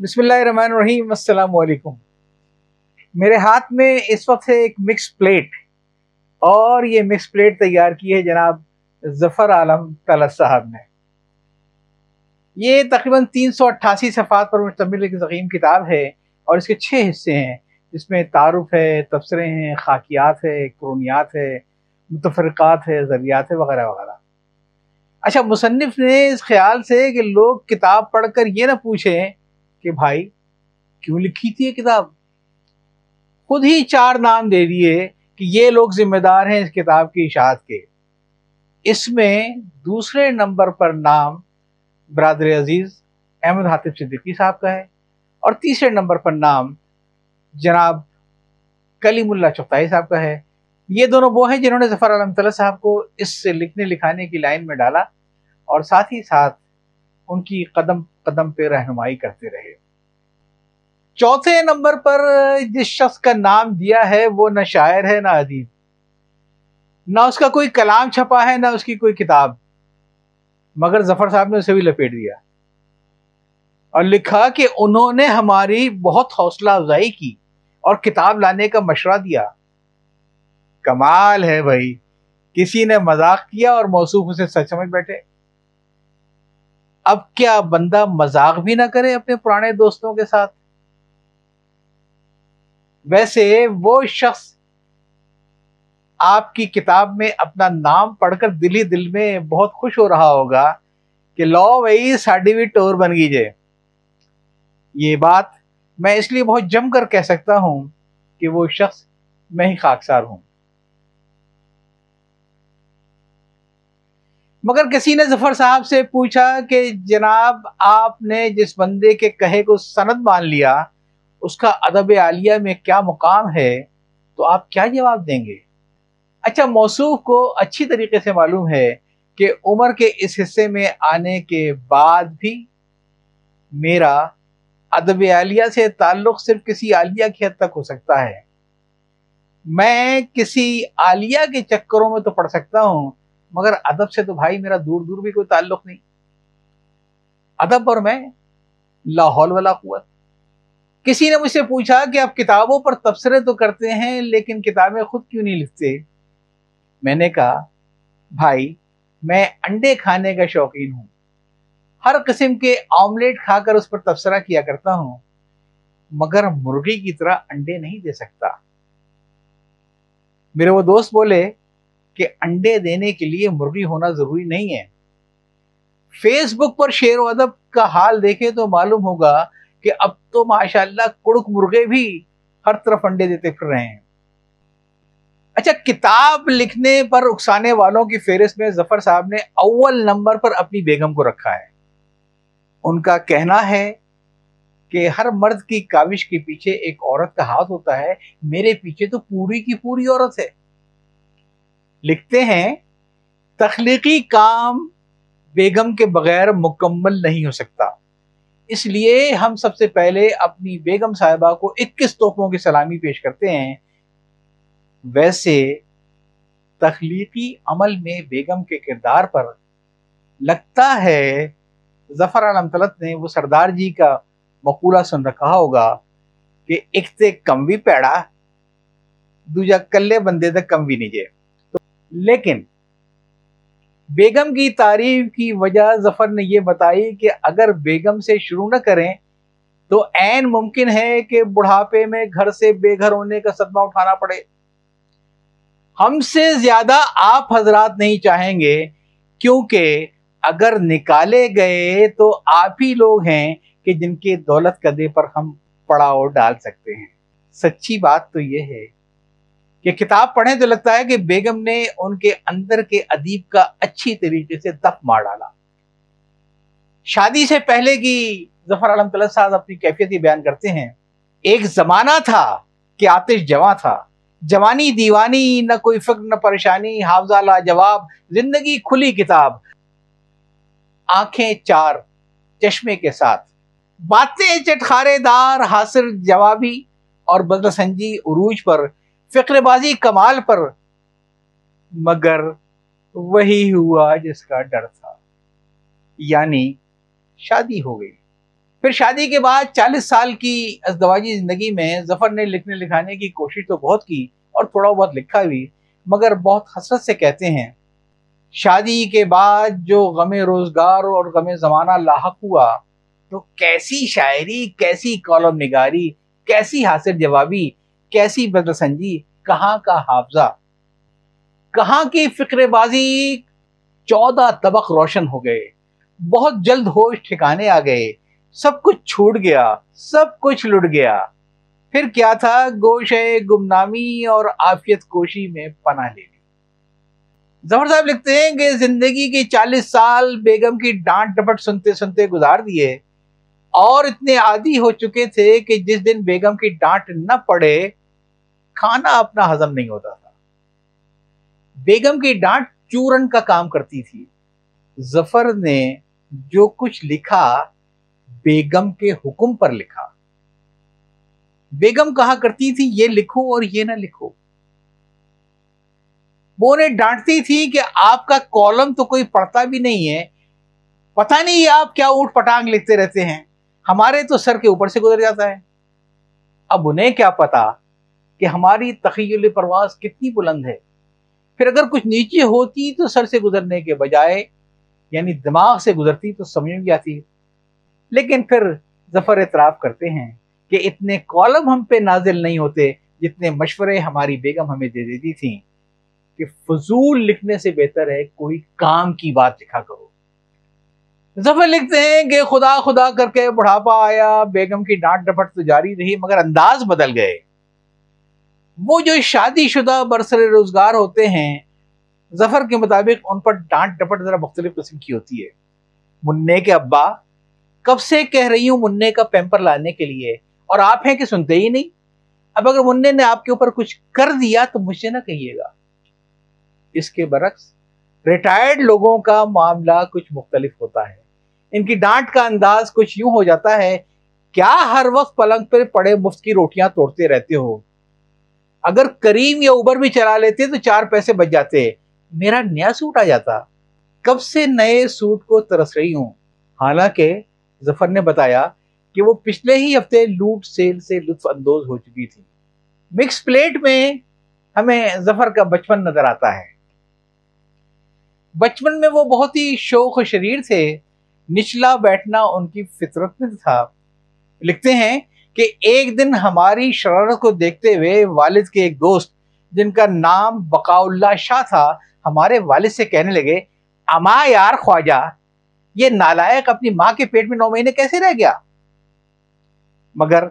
بسم اللہ الرحمن الرحیم، السلام علیکم۔ میرے ہاتھ میں اس وقت ہے ایک مکس پلیٹ اور یہ مکس پلیٹ تیار کی ہے جناب ظفر عالم طلت صاحب نے۔ یہ تقریباً تین سو اٹھاسی صفحات پر مشتمل ایک ضخیم کتاب ہے، اور اس کے چھ حصے ہیں۔ جس میں تعارف ہے، تبصرے ہیں، خاکیات ہے، قرونیات ہے، متفرقات ہے، ذریعات ہے، وغیرہ وغیرہ۔ اچھا مصنف نے اس خیال سے کہ لوگ کتاب پڑھ کر یہ نہ پوچھیں کہ بھائی، کیوں لکھی تھی یہ کتاب؟ خود ہی چار نام دے دیے کہ یہ لوگ ذمہ دار ہیں اس کتاب کی اشاعت کے۔ اس میں دوسرے نمبر پر نام برادر عزیز احمد حاطف صدیقی صاحب کا ہے اور تیسرے نمبر پر نام جناب کلیم اللہ چختائی صاحب کا ہے۔ یہ دونوں وہ ہیں جنہوں نے ظفر علم تعالیٰ صاحب کو اس سے لکھنے لکھانے کی لائن میں ڈالا اور ساتھ ہی ساتھ ان کی قدم قدم پہ رہنمائی کرتے رہے۔ چوتھے نمبر پر جس شخص کا نام دیا ہے وہ نہ شاعر ہے نہ ادیب۔ نہ اس کا کوئی کلام چھپا ہے، نہ اس کی کوئی کتاب۔ مگر ظفر صاحب نے اسے بھی لپیٹ دیا۔ اور لکھا کہ انہوں نے ہماری بہت حوصلہ افزائی کی اور کتاب لانے کا مشورہ دیا۔ کمال ہے بھائی، کسی نے مذاق کیا اور موصوف اسے سچ سمجھ بیٹھے۔ اب کیا بندہ مذاق بھی نہ کرے اپنے پرانے دوستوں کے ساتھ؟ ویسے وہ شخص آپ کی کتاب میں اپنا نام پڑھ کر دل ہی دل میں بہت خوش ہو رہا ہوگا کہ لو وہی ساڈی بھی ٹور بن گئی جے۔ یہ بات میں اس لیے بہت جم کر کہہ سکتا ہوں کہ وہ شخص میں ہی خاکسار ہوں۔ مگر کسی نے ظفر صاحب سے پوچھا کہ جناب آپ نے جس بندے کے کہے کو سند مان لیا، اس کا ادب عالیہ میں کیا مقام ہے؟ تو آپ کیا جواب دیں گے؟ اچھا موصوف کو اچھی طریقے سے معلوم ہے کہ عمر کے اس حصے میں آنے کے بعد بھی میرا ادب عالیہ سے تعلق صرف کسی عالیہ کی حد تک ہو سکتا ہے۔ میں کسی عالیہ کے چکروں میں تو پڑھ سکتا ہوں مگر ادب سے تو بھائی میرا دور دور بھی کوئی تعلق نہیں۔ ادب اور میں لاہور والا قوت۔ کسی نے مجھ سے پوچھا کہ آپ کتابوں پر تبصرے تو کرتے ہیں لیکن کتابیں خود کیوں نہیں لکھتے؟ میں نے کہا، بھائی، میں انڈے کھانے کا شوقین ہوں۔ ہر قسم کے آملیٹ کھا کر اس پر تبصرہ کیا کرتا ہوں، مگر مرغی کی طرح انڈے نہیں دے سکتا۔ میرے وہ دوست بولے کہ انڈے دینے کے لیے مرغی ہونا ضروری نہیں ہے۔ فیس بک پر شیر و ادب کا حال دیکھے تو معلوم ہوگا کہ اب تو ماشاء اللہ کڑک مرغے بھی ہر طرف انڈے دیتے پھر رہے ہیں۔ اچھا کتاب لکھنے پر اکسانے والوں کی فہرست میں ظفر صاحب نے اول نمبر پر اپنی بیگم کو رکھا ہے۔ ان کا کہنا ہے کہ ہر مرد کی کاوش کے پیچھے ایک عورت کا ہاتھ ہوتا ہے، میرے پیچھے تو پوری کی پوری عورت ہے۔ لکھتے ہیں، تخلیقی کام بیگم کے بغیر مکمل نہیں ہو سکتا۔ اس لیے ہم سب سے پہلے اپنی بیگم صاحبہ کو اکیس توپوں کی سلامی پیش کرتے ہیں۔ ویسے، تخلیقی عمل میں بیگم کے کردار پر لگتا ہے، ظفر علم طلت نے وہ سردار جی کا مقولہ سن رکھا ہوگا کہ ایک تے کم بھی پیڑا، دوجا کلے بندے تک کم بھی نہیں جے۔ لیکن بیگم کی تعریف کی وجہ ظفر نے یہ بتائی کہ اگر بیگم سے شروع نہ کریں تو عین ممکن ہے کہ بڑھاپے میں گھر سے بے گھر ہونے کا صدمہ اٹھانا پڑے۔ ہم سے زیادہ آپ حضرات نہیں چاہیں گے کیونکہ اگر نکالے گئے تو آپ ہی لوگ ہیں کہ جن کے دولت قدے پر ہم پڑاؤ ڈال سکتے ہیں۔ سچی بات تو یہ ہے کہ کتاب پڑھیں تو لگتا ہے کہ بیگم نے ان کے اندر کے ادیب کا اچھی طریقے سے دف مار ڈالا۔ شادی سے پہلے کی ظفر علم طلب صاحب اپنی کیفیت بیان کرتے ہیں۔ ایک زمانہ تھا کہ آتش جواں تھا۔ جوانی دیوانی، نہ کوئی فکر، نہ پریشانی، حافظہ لا جواب زندگی کھلی کتاب۔ آنکھیں چار، چشمے کے ساتھ۔ باتیں چٹخارے دار، حاصل جوابی اور بدر سنجی عروج پر فکر بازی کمال پر، مگر وہی ہوا جس کا ڈر تھا۔ یعنی شادی ہو گئی۔ پھر شادی کے بعد چالیس سال کی ازدواجی زندگی میں ظفر نے لکھنے لکھانے کی کوشش تو بہت کی اور تھوڑا بہت لکھا بھی، مگر بہت حسرت سے کہتے ہیں۔ شادی کے بعد جو غم روزگار اور غم زمانہ لاحق ہوا، تو کیسی شاعری، کیسی کالم نگاری، کیسی حاصل جوابی کیسی بدل سنجی کہاں کا حافظہ؟ کہاں کی فکر بازی؟ چودہ طبق روشن ہو گئے، بہت جلد ہوش ٹھکانے آ گئے، سب کچھ چھوٹ گیا، سب کچھ لٹ گیا۔ پھر کیا تھا؟ گوش گمنامی اور آفیت کوشی میں پناہ لے لی۔ ظفر صاحب لکھتے ہیں کہ زندگی کی چالیس سال بیگم کی ڈانٹ ڈپٹ سنتے سنتے گزار دیے۔ اور اتنے عادی ہو چکے تھے کہ جس دن بیگم کی ڈانٹ نہ پڑے کھانا اپنا ہضم نہیں ہوتا تھا۔ بیگم کی ڈانٹ چورن کا کام کرتی تھی۔ ظفر نے جو کچھ لکھا بیگم کے حکم پر لکھا۔ بیگم کہا کرتی تھی، یہ لکھو اور یہ نہ لکھو۔ وہ انہیں ڈانٹتی تھی کہ آپ کا کالم تو کوئی پڑھتا بھی نہیں ہے۔ پتہ نہیں آپ کیا اوٹ پٹانگ لکھتے رہتے ہیں۔ ہمارے تو سر کے اوپر سے گزر جاتا ہے۔ اب انہیں کیا پتا کہ ہماری تخیل پرواز کتنی بلند ہے۔ پھر اگر کچھ نیچے ہوتی تو سر سے گزرنے کے بجائے یعنی دماغ سے گزرتی تو سمجھ میں آتی۔ لیکن پھر ظفر اعتراف کرتے ہیں کہ اتنے کالم ہم پہ نازل نہیں ہوتے جتنے مشورے ہماری بیگم ہمیں دے دیتی تھیں۔ کہ فضول لکھنے سے بہتر ہے کوئی کام کی بات لکھا کرو۔ ظفر لکھتے ہیں کہ خدا خدا کر کے بڑھاپا آیا، بیگم کی ڈانٹ ڈپٹ تو جاری رہی مگر انداز بدل گئے۔ وہ جو شادی شدہ برسر روزگار ہوتے ہیں، ظفر کے مطابق ان پر ڈانٹ ڈپٹ ذرا مختلف قسم کی ہوتی ہے۔ منع کے ابا، کب سے کہہ رہی ہوں منع کا پیمپر لانے کے لیے؟ اور آپ ہیں کہ سنتے ہی نہیں؟ اب اگر منع نے آپ کے اوپر کچھ کر دیا تو مجھ سے نہ کہیے گا۔ اس کے برعکس، ریٹائرڈ لوگوں کا معاملہ کچھ مختلف ہوتا ہے۔ ان کی ڈانٹ کا انداز کچھ یوں ہو جاتا ہے، کیا ہر وقت پلنگ پر پڑے مفت کی روٹیاں توڑتے رہتے ہو؟ اگر کریم یا اوبر بھی چلا لیتے تو چار پیسے بچ جاتے۔ میرا نیا سوٹ آ جاتا۔ کب سے نئے سوٹ کو ترس رہی ہوں؟ حالانکہ ظفر نے بتایا کہ وہ پچھلے ہی ہفتے لوٹ سیل سے لطف اندوز ہو چکی تھی۔ مکس پلیٹ میں ہمیں ظفر کا بچپن نظر آتا ہے۔ بچپن میں وہ بہت ہی شوق و شریر تھے۔ نچلا بیٹھنا ان کی فطرت میں تھا۔ لکھتے ہیں کہ ایک دن ہماری شرارت کو دیکھتے ہوئے والد کے ایک دوست، جن کا نام بقا اللہ شاہ تھا، ہمارے والد سے کہنے لگے، اما یار خواجہ، یہ نالائق اپنی ماں کے پیٹ میں نو مہینے کیسے رہ گیا؟ مگر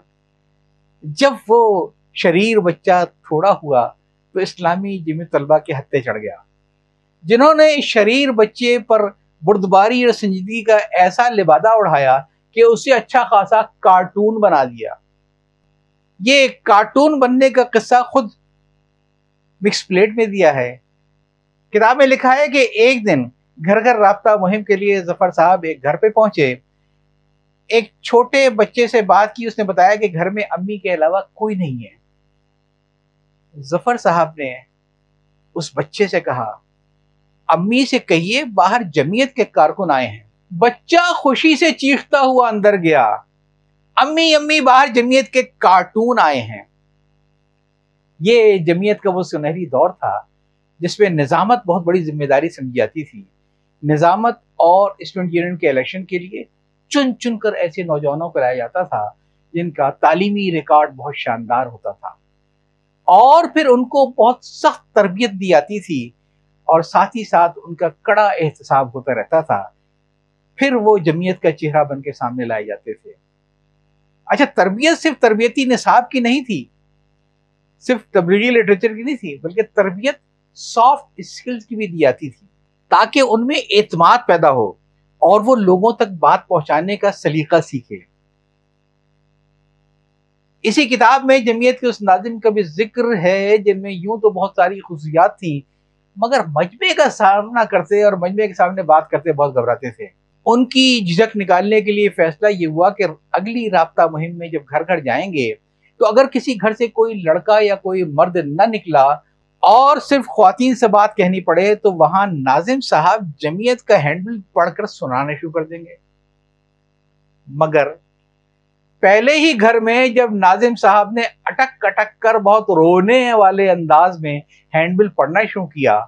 جب وہ شریر بچہ تھوڑا ہوا تو اسلامی جمی طلبہ کے ہتھے چڑھ گیا، جنہوں نے شریر بچے پر بردباری اور سنجیدگی کا ایسا لبادہ اڑھایا کہ اسے اچھا خاصا کارٹون بنا دیا۔ یہ کارٹون بننے کا قصہ خود مکس پلیٹ میں دیا ہے۔ کتاب میں لکھا ہے کہ ایک دن گھر گھر رابطہ مہم کے لیے ظفر صاحب ایک گھر پہ پہنچے۔ ایک چھوٹے بچے سے بات کی، اس نے بتایا کہ گھر میں امی کے علاوہ کوئی نہیں ہے۔ ظفر صاحب نے اس بچے سے کہا، امی سے کہیے باہر جمعیت کے کارکن آئے ہیں۔ بچہ خوشی سے چیختا ہوا اندر گیا۔ امی امی، باہر جمعیت کے کارٹون آئے ہیں۔ یہ جمعیت کا وہ سنہری دور تھا جس میں نظامت بہت بڑی ذمہ داری سمجھی جاتی تھی۔ نظامت اور اسٹوڈنٹ یونین کے الیکشن کے لیے چن چن کر ایسے نوجوانوں کو لایا جاتا تھا جن کا تعلیمی ریکارڈ بہت شاندار ہوتا تھا۔ اور پھر ان کو بہت سخت تربیت دی جاتی تھی اور ساتھ ہی ساتھ ان کا کڑا احتساب ہوتا رہتا تھا۔ پھر وہ جمعیت کا چہرہ بن کے سامنے لائے جاتے تھے۔ اچھا تربیت صرف تربیتی نصاب کی نہیں تھی، صرف تبلیغی لٹریچر کی نہیں تھی، بلکہ تربیت سافٹ اسکلز کی بھی دی جاتی تھی، تاکہ ان میں اعتماد پیدا ہو اور وہ لوگوں تک بات پہنچانے کا سلیقہ سیکھے۔ اسی کتاب میں جمعیت کے اس ناظم کا بھی ذکر ہے، جن میں یوں تو بہت ساری خصوصیات تھیں، مگر مجمع کا سامنا کرتے اور مجمع کے سامنے بات کرتے بہت گھبراتے تھے۔ ان کی جھجک نکالنے کے لیے فیصلہ یہ ہوا کہ اگلی رابطہ مہم میں جب گھر گھر جائیں گے، تو اگر کسی گھر سے کوئی لڑکا یا کوئی مرد نہ نکلا اور صرف خواتین سے بات کہنی پڑے، تو وہاں ناظم صاحب جمعیت کا ہینڈل پڑھ کر سنانے شروع کر دیں گے۔ مگر پہلے ہی گھر میں جب ناظم صاحب نے اٹک اٹک کر بہت رونے والے انداز میں ہینڈ بل پڑھنا شروع کیا،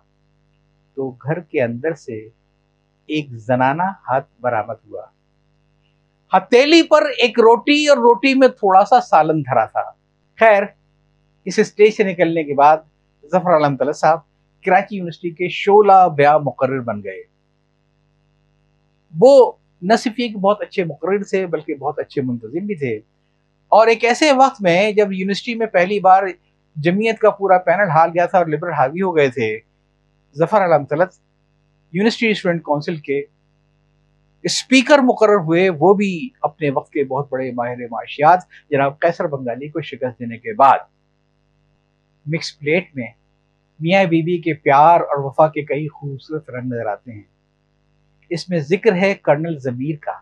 تو گھر کے اندر سے ایک زنانہ ہاتھ برآمد ہوا۔ ہتیلی پر ایک روٹی اور روٹی میں تھوڑا سا سالن دھرا تھا۔ خیر، اس اسٹیج سے نکلنے کے بعد ظفر علم مطلب تعالی صاحب کراچی یونیورسٹی کے شولہ بیا مقرر بن گئے۔ وہ نہ صرف ایک بہت اچھے مقرر تھے، بلکہ بہت اچھے منتظم بھی تھے۔ اور ایک ایسے وقت میں جب یونیورسٹی میں پہلی بار جمعیت کا پورا پینل ہار گیا تھا اور لبرل حاوی ہو گئے تھے، Zafar Alam Talat university student council کے اسپیکر مقرر ہوئے، وہ بھی اپنے وقت کے بہت بڑے ماہر معاشیات، جناب قیصر بنگالی کو شکست دینے کے بعد۔ مکس پلیٹ میں میاں بی بی کے پیار اور وفا کے کئی خوبصورت رنگ نظر آتے ہیں۔ اس میں ذکر ہے کرنل ضمیر کا،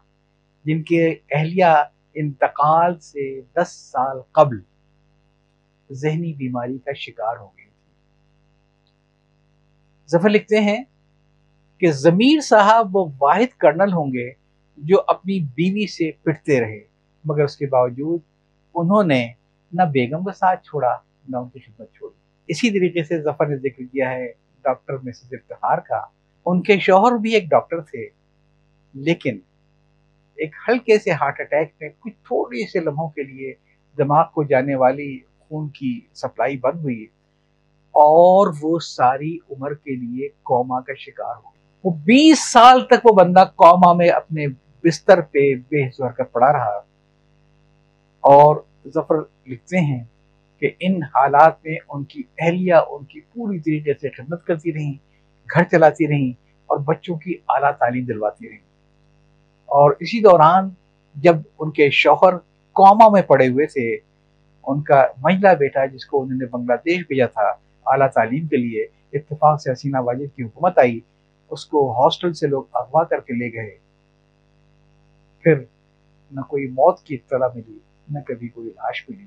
جن کے اہلیہ انتقال سے دس سال قبل ذہنی بیماری کا شکار ہو گئی تھی ظفر لکھتے ہیں کہ ضمیر صاحب وہ واحد کرنل ہوں گے جو اپنی بیوی سے پٹتے رہے۔ مگر اس کے باوجود انہوں نے نہ بیگم کا ساتھ چھوڑا، نہ ان کی خدمت چھوڑی۔ اسی طریقے سے ظفر نے ذکر کیا ہے ڈاکٹر مسز افتخار کا۔ ان کے شوہر بھی ایک ڈاکٹر تھے، لیکن ایک ہلکے سے ہارٹ اٹیک میں کچھ تھوڑی سے لمحوں کے لیے دماغ کو جانے والی خون کی سپلائی بند ہوئی اور وہ ساری عمر کے لیے کوما کا شکار ہو وہ بیس سال تک وہ بندہ کوما میں اپنے بستر پہ بے زور کر پڑا رہا۔ اور ظفر لکھتے ہیں کہ ان حالات میں ان کی اہلیہ ان کی پوری طریقے سے خدمت کرتی رہیں، گھر چلاتی رہیں اور بچوں کی اعلیٰ تعلیم دلواتی رہیں۔ اور اسی دوران جب ان کے شوہر کوما میں پڑے ہوئے تھے، ان کا مہیلا بیٹا جس کو انہوں نے بنگلہ دیش بھیجا تھا اعلیٰ تعلیم کے لیے، اتفاق سے حسینہ واجد کی حکومت آئی۔ اس کو ہاسٹل سے لوگ اغوا کر کے لے گئے۔ پھر نہ کوئی موت کی اطلاع ملی، نہ کبھی کوئی لاش ملی۔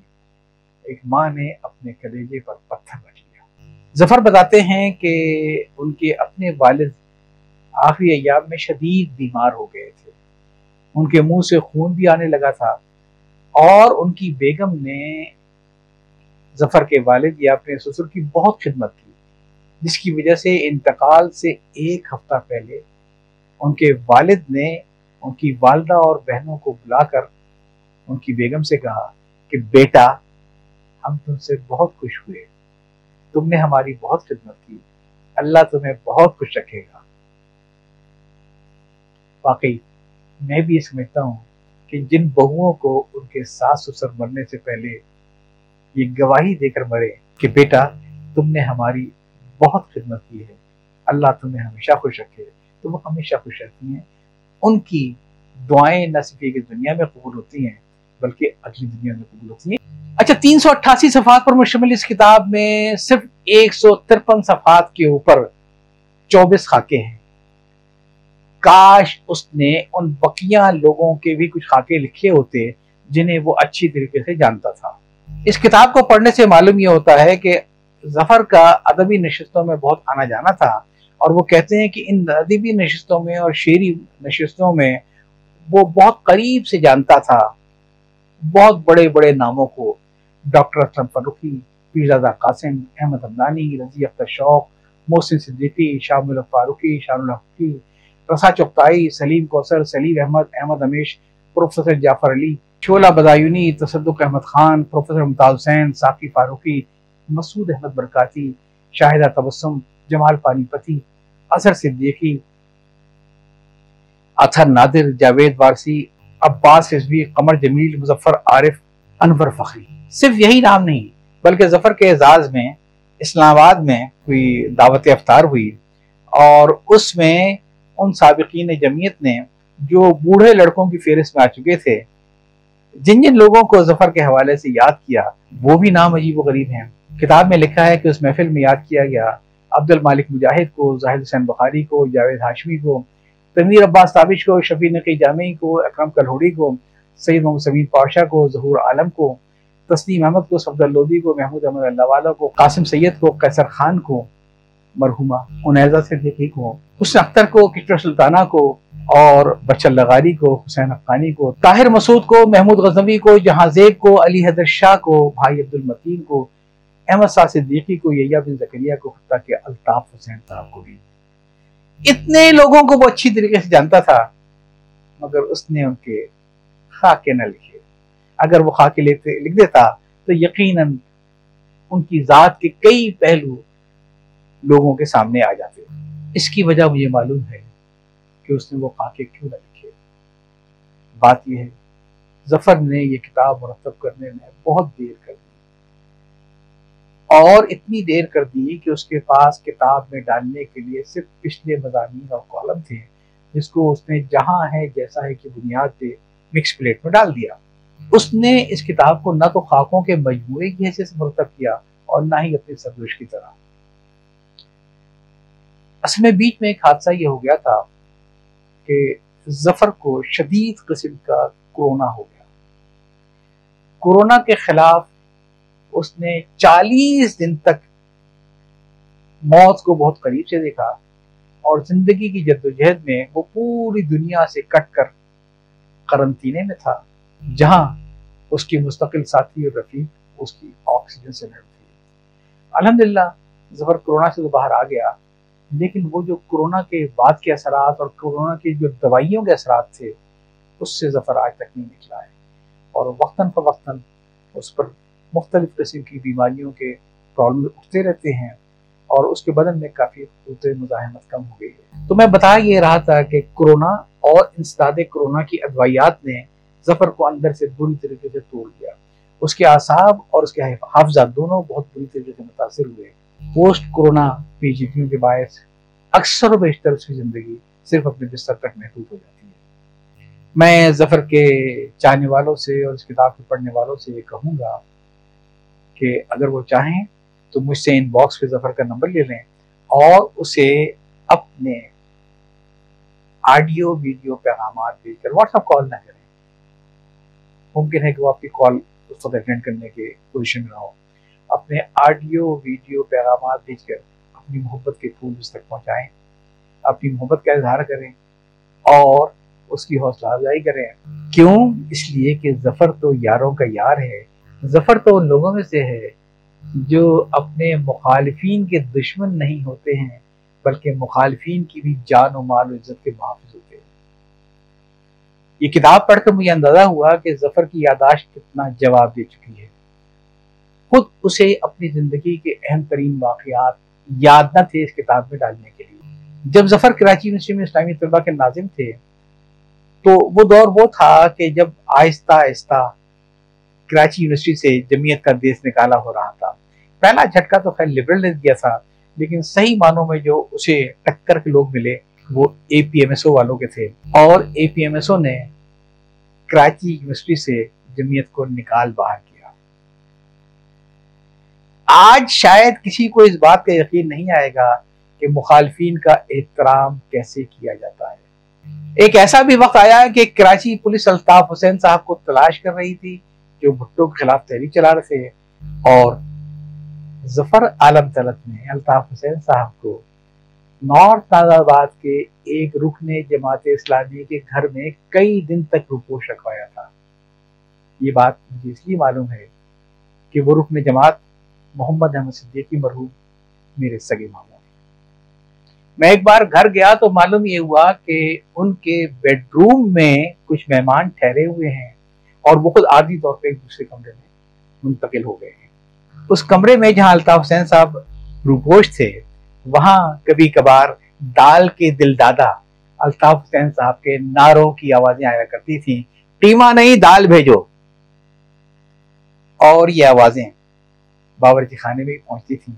ایک ماں نے اپنے کلیجے پر پتھر رکھ لیا۔ ظفر بتاتے ہیں کہ ان کے اپنے والد آخری ایام میں شدید بیمار ہو گئے تھے۔ ان کے منہ سے خون بھی آنے لگا تھا۔ اور ان کی بیگم نے ظفر کے والد یا اپنے سسر کی بہت خدمت کی۔ جس کی وجہ سے انتقال سے ایک ہفتہ پہلے ان کے والد نے ان کی والدہ اور بہنوں کو بلا کر ان کی بیگم سے کہا کہ بیٹا، ہم تم سے بہت خوش ہوئے۔ تم نے ہماری بہت خدمت کی۔ اللہ تمہیں بہت خوش رکھے گا۔ واقعی، میں بھی یہ سمجھتا ہوں کہ جن بہوؤں کو ان کے ساس سسر مرنے سے پہلے یہ گواہی دے کر مرے کہ بیٹا، تم نے ہماری بہت خدمت کی ہے۔ اللہ تمہیں ہمیشہ خوش رکھے۔ تو وہ ہمیشہ خوش رہتی ہیں۔ ان کی دعائیں نہ صرف ایک دنیا میں قبول ہوتی ہیں، بلکہ اگلی دنیا میں قبول ہوتی ہیں۔ اچھا تین سو اٹھاسی صفحات پر مشتمل اس کتاب میں صرف ایک سو ترپن صفحات کے اوپر چوبیس خاکے ہیں۔ کاش اس نے ان بقیہ لوگوں کے بھی کچھ خاکے لکھے ہوتے جنہیں وہ اچھی طریقے سے جانتا تھا۔ اس کتاب کو پڑھنے سے معلوم یہ ہوتا ہے کہ ظفر کا ادبی نشستوں میں بہت آنا جانا تھا اور وہ کہتے ہیں کہ ان ادبی نشستوں میں اور شعری نشستوں میں وہ بہت قریب سے جانتا تھا۔ بہت بڑے بڑے ناموں کو۔ ڈاکٹر اسلم فروخی پیرزادہ قاسم، احمد عمدانی رضی اختر شوق، محسن صدیقی شامل Farooqui Sham Alhaqqi Rasa Chughtai, Saleem Kausar Saleem Ahmad Ahmad Amish, professor Jafar Ali Shola Badayuni, Tasadduq Ahmad Khan, professor Mumtaz Hussain Saqi Farooqui Masood Ahmad Barkati, Shahida Tabassum, Jamal Panipati, اثر صدیقی اتھر نادر، جاوید وارسی، عباس رضوی، قمر جمیل، مظفر عارف، انور فخری۔ صرف یہی نام نہیں، بلکہ ظفر کے اعزاز میں، اسلام آباد میں کوئی دعوت افطار ہوئی اور اس میں ان سابقین جمعیت نے جو بوڑھے لڑکوں کی فہرست میں آ چکے تھے، جن جن لوگوں کو ظفر کے حوالے سے یاد کیا، وہ بھی نام عجیب و غریب ہیں۔ کتاب میں لکھا ہے کہ اس محفل میں یاد کیا گیا عبد المالک مجاہد کو زاہد حسین بخاری کو، جاوید ہاشمی کو، تنویر عباس تابش کو، شفیع نقی جامعی کو، اکرم کلہوڑی کو سعید محمد سمین پاشا کو، ظہور عالم کو تسلیم احمد کو صفد اللودی کو، محمود احمد اللہ والا کو، قاسم سید کو، قیصر خان کو، مرحومہ انیزہ صدیقی کو، حسن اختر کو کشور سلطانہ کو اور بچل لغاری کو، حسین افغانی کو، طاہر مسعود کو، محمود غزنوی کو، جہاں زیب کو، علی حیدر شاہ کو، بھائی عبد المتین کو احمد شاہ صدیقی کو یحییٰ بن زکریہ کو حتیٰ کہ الطاف حسین صاحب کو بھی۔ اتنے لوگوں کو وہ اچھی طریقے سے جانتا تھا، مگر اس نے ان کے خاکے نہ لکھے۔ اگر وہ خاکے لیتے، لکھ دیتا تو یقیناً ان کی ذات کے کئی پہلو لوگوں کے سامنے آ جاتے۔ اس کی وجہ مجھے معلوم ہے کہ اس نے وہ خاکے کیوں نہ لکھے۔ بات یہ ہے، ظفر نے یہ کتاب مرتب کرنے میں بہت دیر کر دی اور اتنی دیر کر دی کہ اس کے پاس کتاب میں ڈالنے کے لیے صرف پچھلے مضامین اور کالم تھے، جس کو اس نے جہاں ہے جیسا ہے کہ بنیاد پہ مکس پلیٹ میں ڈال دیا۔ اس نے اس کتاب کو نہ تو خاکوں کے مجموعے کی حیثیت سے مرتب کیا اور نہ ہی اپنی سرگوش کی طرح۔ اصل میں بیچ میں ایک حادثہ یہ ہو گیا تھا کہ ظفر کو شدید قسم کا کورونا ہو گیا۔ کورونا کے خلاف اس نے چالیس دن تک موت کو بہت قریب سے دیکھا اور زندگی کی جدوجہد میں وہ پوری دنیا سے کٹ کر قرنطینے میں تھا، جہاں اس کی مستقل ساتھی اور رفیق اس کی آکسیجن سے لڑ تھی الحمدللہ، ظفر کرونا سے تو باہر آ گیا، لیکن وہ جو کرونا کے بعد کے اثرات اور کرونا کے جو دوائیوں کے اثرات تھے، اس سے ظفر آج تک نہیں نکلا ہے۔ اور وقتاً فوقتاً اس پر مختلف قسم کی بیماریوں کے پرابلم اٹھتے رہتے ہیں اور اس کے بدن میں کافی قوت مزاحمت کم ہو گئی ہے۔ تو میں بتا یہ رہا تھا کہ کرونا اور انسداد کرونا کی ادویات نے ظفر کو اندر سے بری طریقے سے توڑ دیا۔ اس کے اعصاب اور اس کے حافظہ دونوں بہت بری طریقے سے متاثر ہوئے۔ پوسٹ کرونا پیچیدگیوں کے باعث اکثر و بیشتر اس کی زندگی صرف اپنے بستر تک محدود ہو جاتی ہے۔ میں ظفر کے چاہنے والوں سے اور اس کتاب کے پڑھنے والوں سے یہ کہوں گا کہ اگر وہ چاہیں تو مجھ سے ان باکس پہ ظفر کا نمبر لے لیں اور اسے اپنے آڈیو ویڈیو پیغامات بھیج کر واٹس ایپ کال نہ کریں۔ ممکن ہے کہ وہ آپ کی کال اس وقت اٹینڈ کرنے کے پوزیشن میں نہ ہو۔ اپنے آڈیو ویڈیو پیغامات بھیج کر اپنی محبت کے پھول اس تک پہنچائیں، اپنی محبت کا اظہار کریں اور اس کی حوصلہ افزائی کریں۔ کیوں؟ اس لیے کہ ظفر تو یاروں کا یار ہے۔ ظفر تو ان لوگوں میں سے ہے جو اپنے مخالفین کے دشمن نہیں ہوتے ہیں، بلکہ مخالفین کی بھی جان و مال و عزت کے محافظ ہوتے ہیں۔ یہ کتاب پڑھ کر مجھے اندازہ ہوا کہ ظفر کی یاداشت کتنا جواب دے چکی ہے۔ خود اسے اپنی زندگی کے اہم ترین واقعات یاد نہ تھے اس کتاب میں ڈالنے کے لیے۔ جب ظفر کراچی یونیورسٹی میں اسلامی طلبہ کے ناظم تھے، تو وہ دور وہ تھا کہ جب آہستہ آہستہ کراچی یونیورسٹی سے جمعیت کا دیس نکالا ہو رہا تھا۔ پہلا جھٹکا تو خیر لبرل نے دیا تھا، لیکن صحیح معنوں میں جو اسے ٹکر کے لوگ ملے، وہ اے پی ایم ایس او والوں کے تھے۔ اور اے پی ایم ایس او نے کراچی یونیورسٹی سے جمعیت کو نکال باہر کیا۔ آج شاید کسی کو اس بات کا یقین نہیں آئے گا کہ مخالفین کا احترام کیسے کیا جاتا ہے۔ ایک ایسا بھی وقت آیا کہ کراچی پولیس الطاف حسین صاحب کو تلاش کر رہی تھی۔ جو بھٹو کے خلاف تحریک چلا رہے تھے اور ظفر عالم طلت نے الطاف حسین صاحب کو نارتھ آباد کے ایک رکن جماعت اسلامی کے گھر میں کئی دن تک رپوش رکھوایا تھا۔ یہ بات مجھے اس لیے معلوم ہے کہ وہ رکن جماعت محمد احمد صدیقی مرحوم میرے سگے ماموں میں ایک بار گھر گیا تو معلوم یہ ہوا کہ ان کے بیڈ روم میں کچھ مہمان ٹھہرے ہوئے ہیں۔ اور وہ خود عادی طور پہ ایک دوسرے کمرے میں منتقل ہو گئے ہیں۔ اس کمرے میں جہاں الطاف حسین صاحب روپوش تھے، وہاں کبھی کبھار دال کے دل دادا الطاف حسین صاحب کے ناروں کی آوازیں آیا کرتی تھیں ٹیما نہیں، دال بھیجو۔ اور یہ آوازیں باورچی خانے میں پہنچتی تھیں،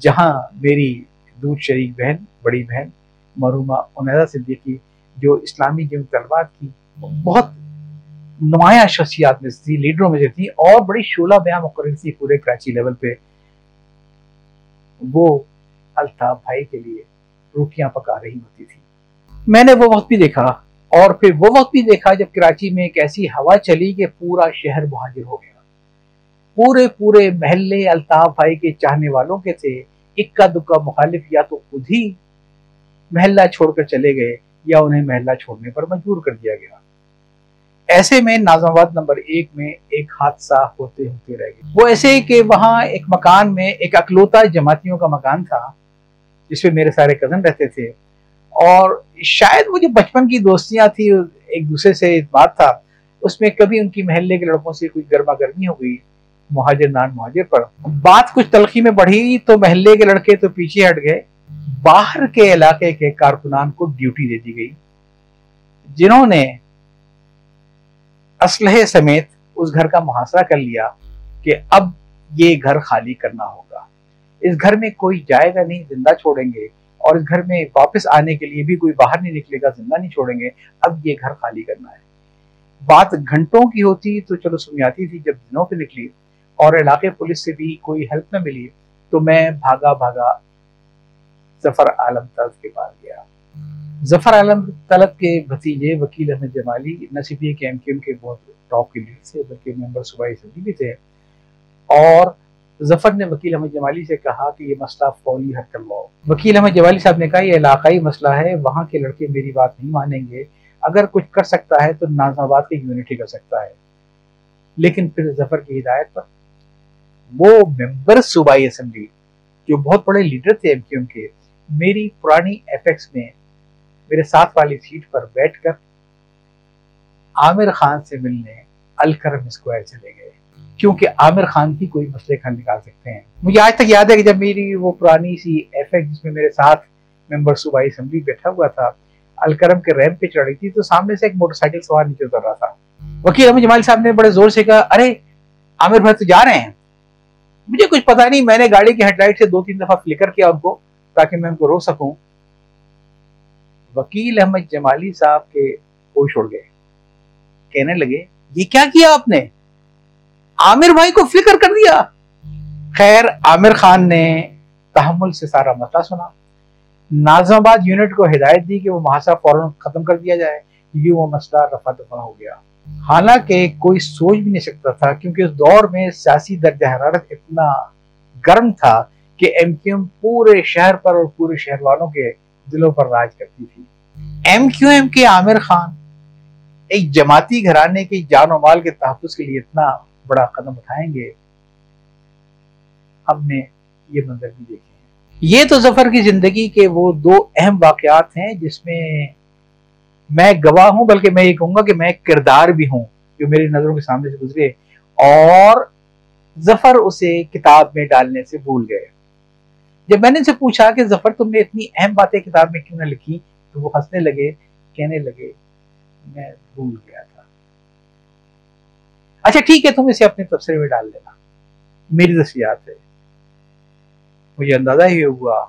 جہاں میری دودھ شریک بہن، بڑی بہن، مرحومہ عمیدہ صدیقی، جو اسلامی جنگ طلبات کی بہت نمایاں شخصیات میں سے تھی لیڈروں میں سے تھی اور بڑی شولہ بیاں مقرر تھی پورے کراچی لیول پہ۔ وہ الطاف بھائی کے لیے روٹیاں پکا رہی ہوتی تھی میں نے وہ وقت بھی دیکھا اور پھر وہ وقت بھی دیکھا جب کراچی میں ایک ایسی ہوا چلی کہ پورا شہر مہاجر ہو گیا۔ پورے پورے محلے الطاف بھائی کے چاہنے والوں کے تھے۔ اکا دکا مخالف یا تو خود ہی محلہ چھوڑ کر چلے گئے یا انہیں محلہ چھوڑنے پر مجبور کر دیا گیا۔ ایسے میں نازم آباد نمبر ایک میں ایک حادثہ ہوتے ہوتے رہ گئے وہ ایسے کہ وہاں ایک مکان میں ایک اکلوتا جماعتیوں کا مکان تھا، جس میں میرے سارے کزن رہتے تھے۔ اور شاید وہ جو بچپن کی دوستیاں تھی ایک دوسرے سے بات تھا، اس میں کبھی ان کی محلے کے لڑکوں سے کوئی گرما گرمی ہو گئی، مہاجر نان مہاجر پر۔ بات کچھ تلخی میں بڑھی تو محلے کے لڑکے تو پیچھے ہٹ گئے۔ باہر کے علاقے کے کارکنان کو ڈیوٹی دے دی گئی۔ جنہوں نے اسلحے سمیت اس گھر کا محاصرہ کر لیا کہ اب یہ گھر خالی کرنا ہوگا۔ اس گھر میں کوئی جائے گا نہیں، زندہ چھوڑیں گے۔ اور اس گھر میں واپس آنے کے لیے بھی کوئی باہر نہیں نکلے گا، زندہ نہیں چھوڑیں گے۔ اب یہ گھر خالی کرنا ہے۔ بات گھنٹوں کی ہوتی تو چلو سمیاتی تھی، جب دنوں پہ نکلی اور علاقے پولیس سے بھی کوئی ہیلپ نہ ملی تو میں بھاگا بھاگا ظفر عالم طلب کے پاس گیا۔ ظفر عالم طلب کے بھتیجے وکیل احمد جمالی، نہ صرف یہ کہ ایم کیو ایم کے بہت ٹاپ کے لیڈر تھے، بلکہ ممبر صوبائی اسمبلی بھی تھے۔ اور ظفر نے وکیل احمد جمالی سے کہا کہ یہ مسئلہ فوری حل کرواؤ وکیل احمد جمالی صاحب نے کہا، یہ علاقائی مسئلہ ہے، وہاں کے لڑکے میری بات نہیں مانیں گے۔ اگر کچھ کر سکتا ہے تو نازم آباد کی یونٹی کر سکتا ہے۔ لیکن پھر ظفر کی ہدایت پر وہ ممبر صوبائی اسمبلی جو بہت بڑے لیڈر تھے ایم کیو ایم کے، میری پرانی ایف ایکس میں میرے ساتھ والی سیٹ پر بیٹھ کر عامر خان سے ملنے الکرم اسکوائر چلے گئے۔ کیونکہ عامر خان کی کوئی مسئلے حل نکال سکتے ہیں۔ مجھے آج تک یاد ہے کہ جب میری وہ پرانی سی ایف ایکس جس میں میرے ساتھ ممبر صوبائی اسمبلی بیٹھا ہوا تھا، الکرم کے ریمپ پہ چڑھ رہی تھی، تو سامنے سے ایک موٹر سائیکل سوار نیچے اتر رہا تھا۔ وکیل احمد جمال صاحب نے بڑے زور سے کہا، ارے، عامر بھائی تو جا رہے ہیں۔ مجھے کچھ پتا نہیں، میں نے گاڑی کی ہیڈ لائٹ سے دو تین دفعہ فلکر کیا ان کو تاکہ میں ان کو رو سکوں۔ وکیل احمد جمالی صاحب کے ہوش اڑ گئے۔ کہنے لگے، یہ کیا کیا آپ نے؟ عامر بھائی کو فلکر کر دیا۔ خیر، عامر خان نے تحمل سے سارا مسئلہ سنا۔ نازم آباد یونٹ کو ہدایت دی کہ وہ محاصرہ فوراً ختم کر دیا جائے۔ یہ وہ مسئلہ رفع دفع ہو گیا۔ حالانکہ کوئی سوچ بھی نہیں سکتا تھا، کیونکہ اس دور میں سیاسی درجہ حرارت اتنا گرم تھا کہ ایم کیو ایم پورے شہر پر اور پورے شہر والوں کے دلوں پر راج کرتی تھی۔ ایم کیو ایم کے عامر خان ایک جماعتی گھرانے کی جان و مال کے تحفظ کے لیے اتنا بڑا قدم اٹھائیں گے، ہم نے یہ منظر بھی دیکھے ہیں یہ تو ظفر کی زندگی کے وہ دو اہم واقعات ہیں جس میں میں گواہ ہوں، بلکہ میں یہ کہوں گا کہ میں ایک کردار بھی ہوں جو میری نظروں کے سامنے سے گزرے اور ظفر اسے کتاب میں ڈالنے سے بھول گئے۔ جب میں نے ان سے پوچھا کہ ظفر تم نے اتنی اہم باتیں کتاب میں کیوں نہ لکھی، تو وہ ہنسنے لگے، کہنے لگے، میں بھول گیا تھا۔ اچھا ٹھیک ہے، تم اسے اپنے تبصرے میں ڈال لینا میری دستیات ہے۔ مجھے اندازہ ہی ہوا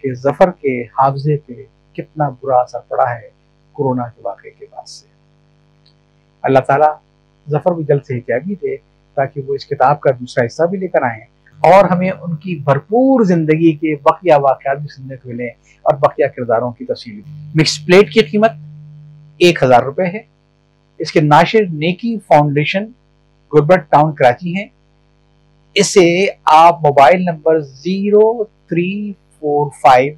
کہ ظفر کے حافظے پہ کتنا برا اثر پڑا ہے کورونا کے واقعے کے بعد سے۔ اللہ تعالیٰ ظفر بھی جلد سے کیا بھی دے تاکہ وہ اس کتاب کا دوسرا حصہ بھی لے کر آئیں۔ اور ہمیں ان کی بھرپور زندگی کے بقیہ واقعات بھی سننے کو ملیں اور بقیہ کرداروں کی تفصیل مکس پلیٹ کی قیمت ایک ہزار روپے ہے۔ اس کے ناشر نیکی فاؤنڈیشن گربٹ ٹاؤن کراچی ہیں۔ اسے آپ mobile number zero three four five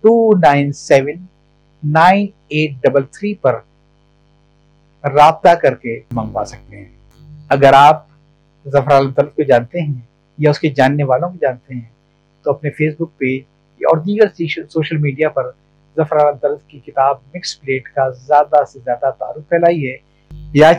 two nine seven nine eight double three پر رابطہ کر کے منگوا سکتے ہیں۔ اگر آپ ظفر الطلب کو جانتے ہیں یا اس کے جاننے والوں کو جانتے ہیں، تو اپنے فیس بک پیج اور دیگر سوشل میڈیا پر ظفر درد کی کتاب مکس پلیٹ کا زیادہ سے زیادہ تعارف پھیلائیے یا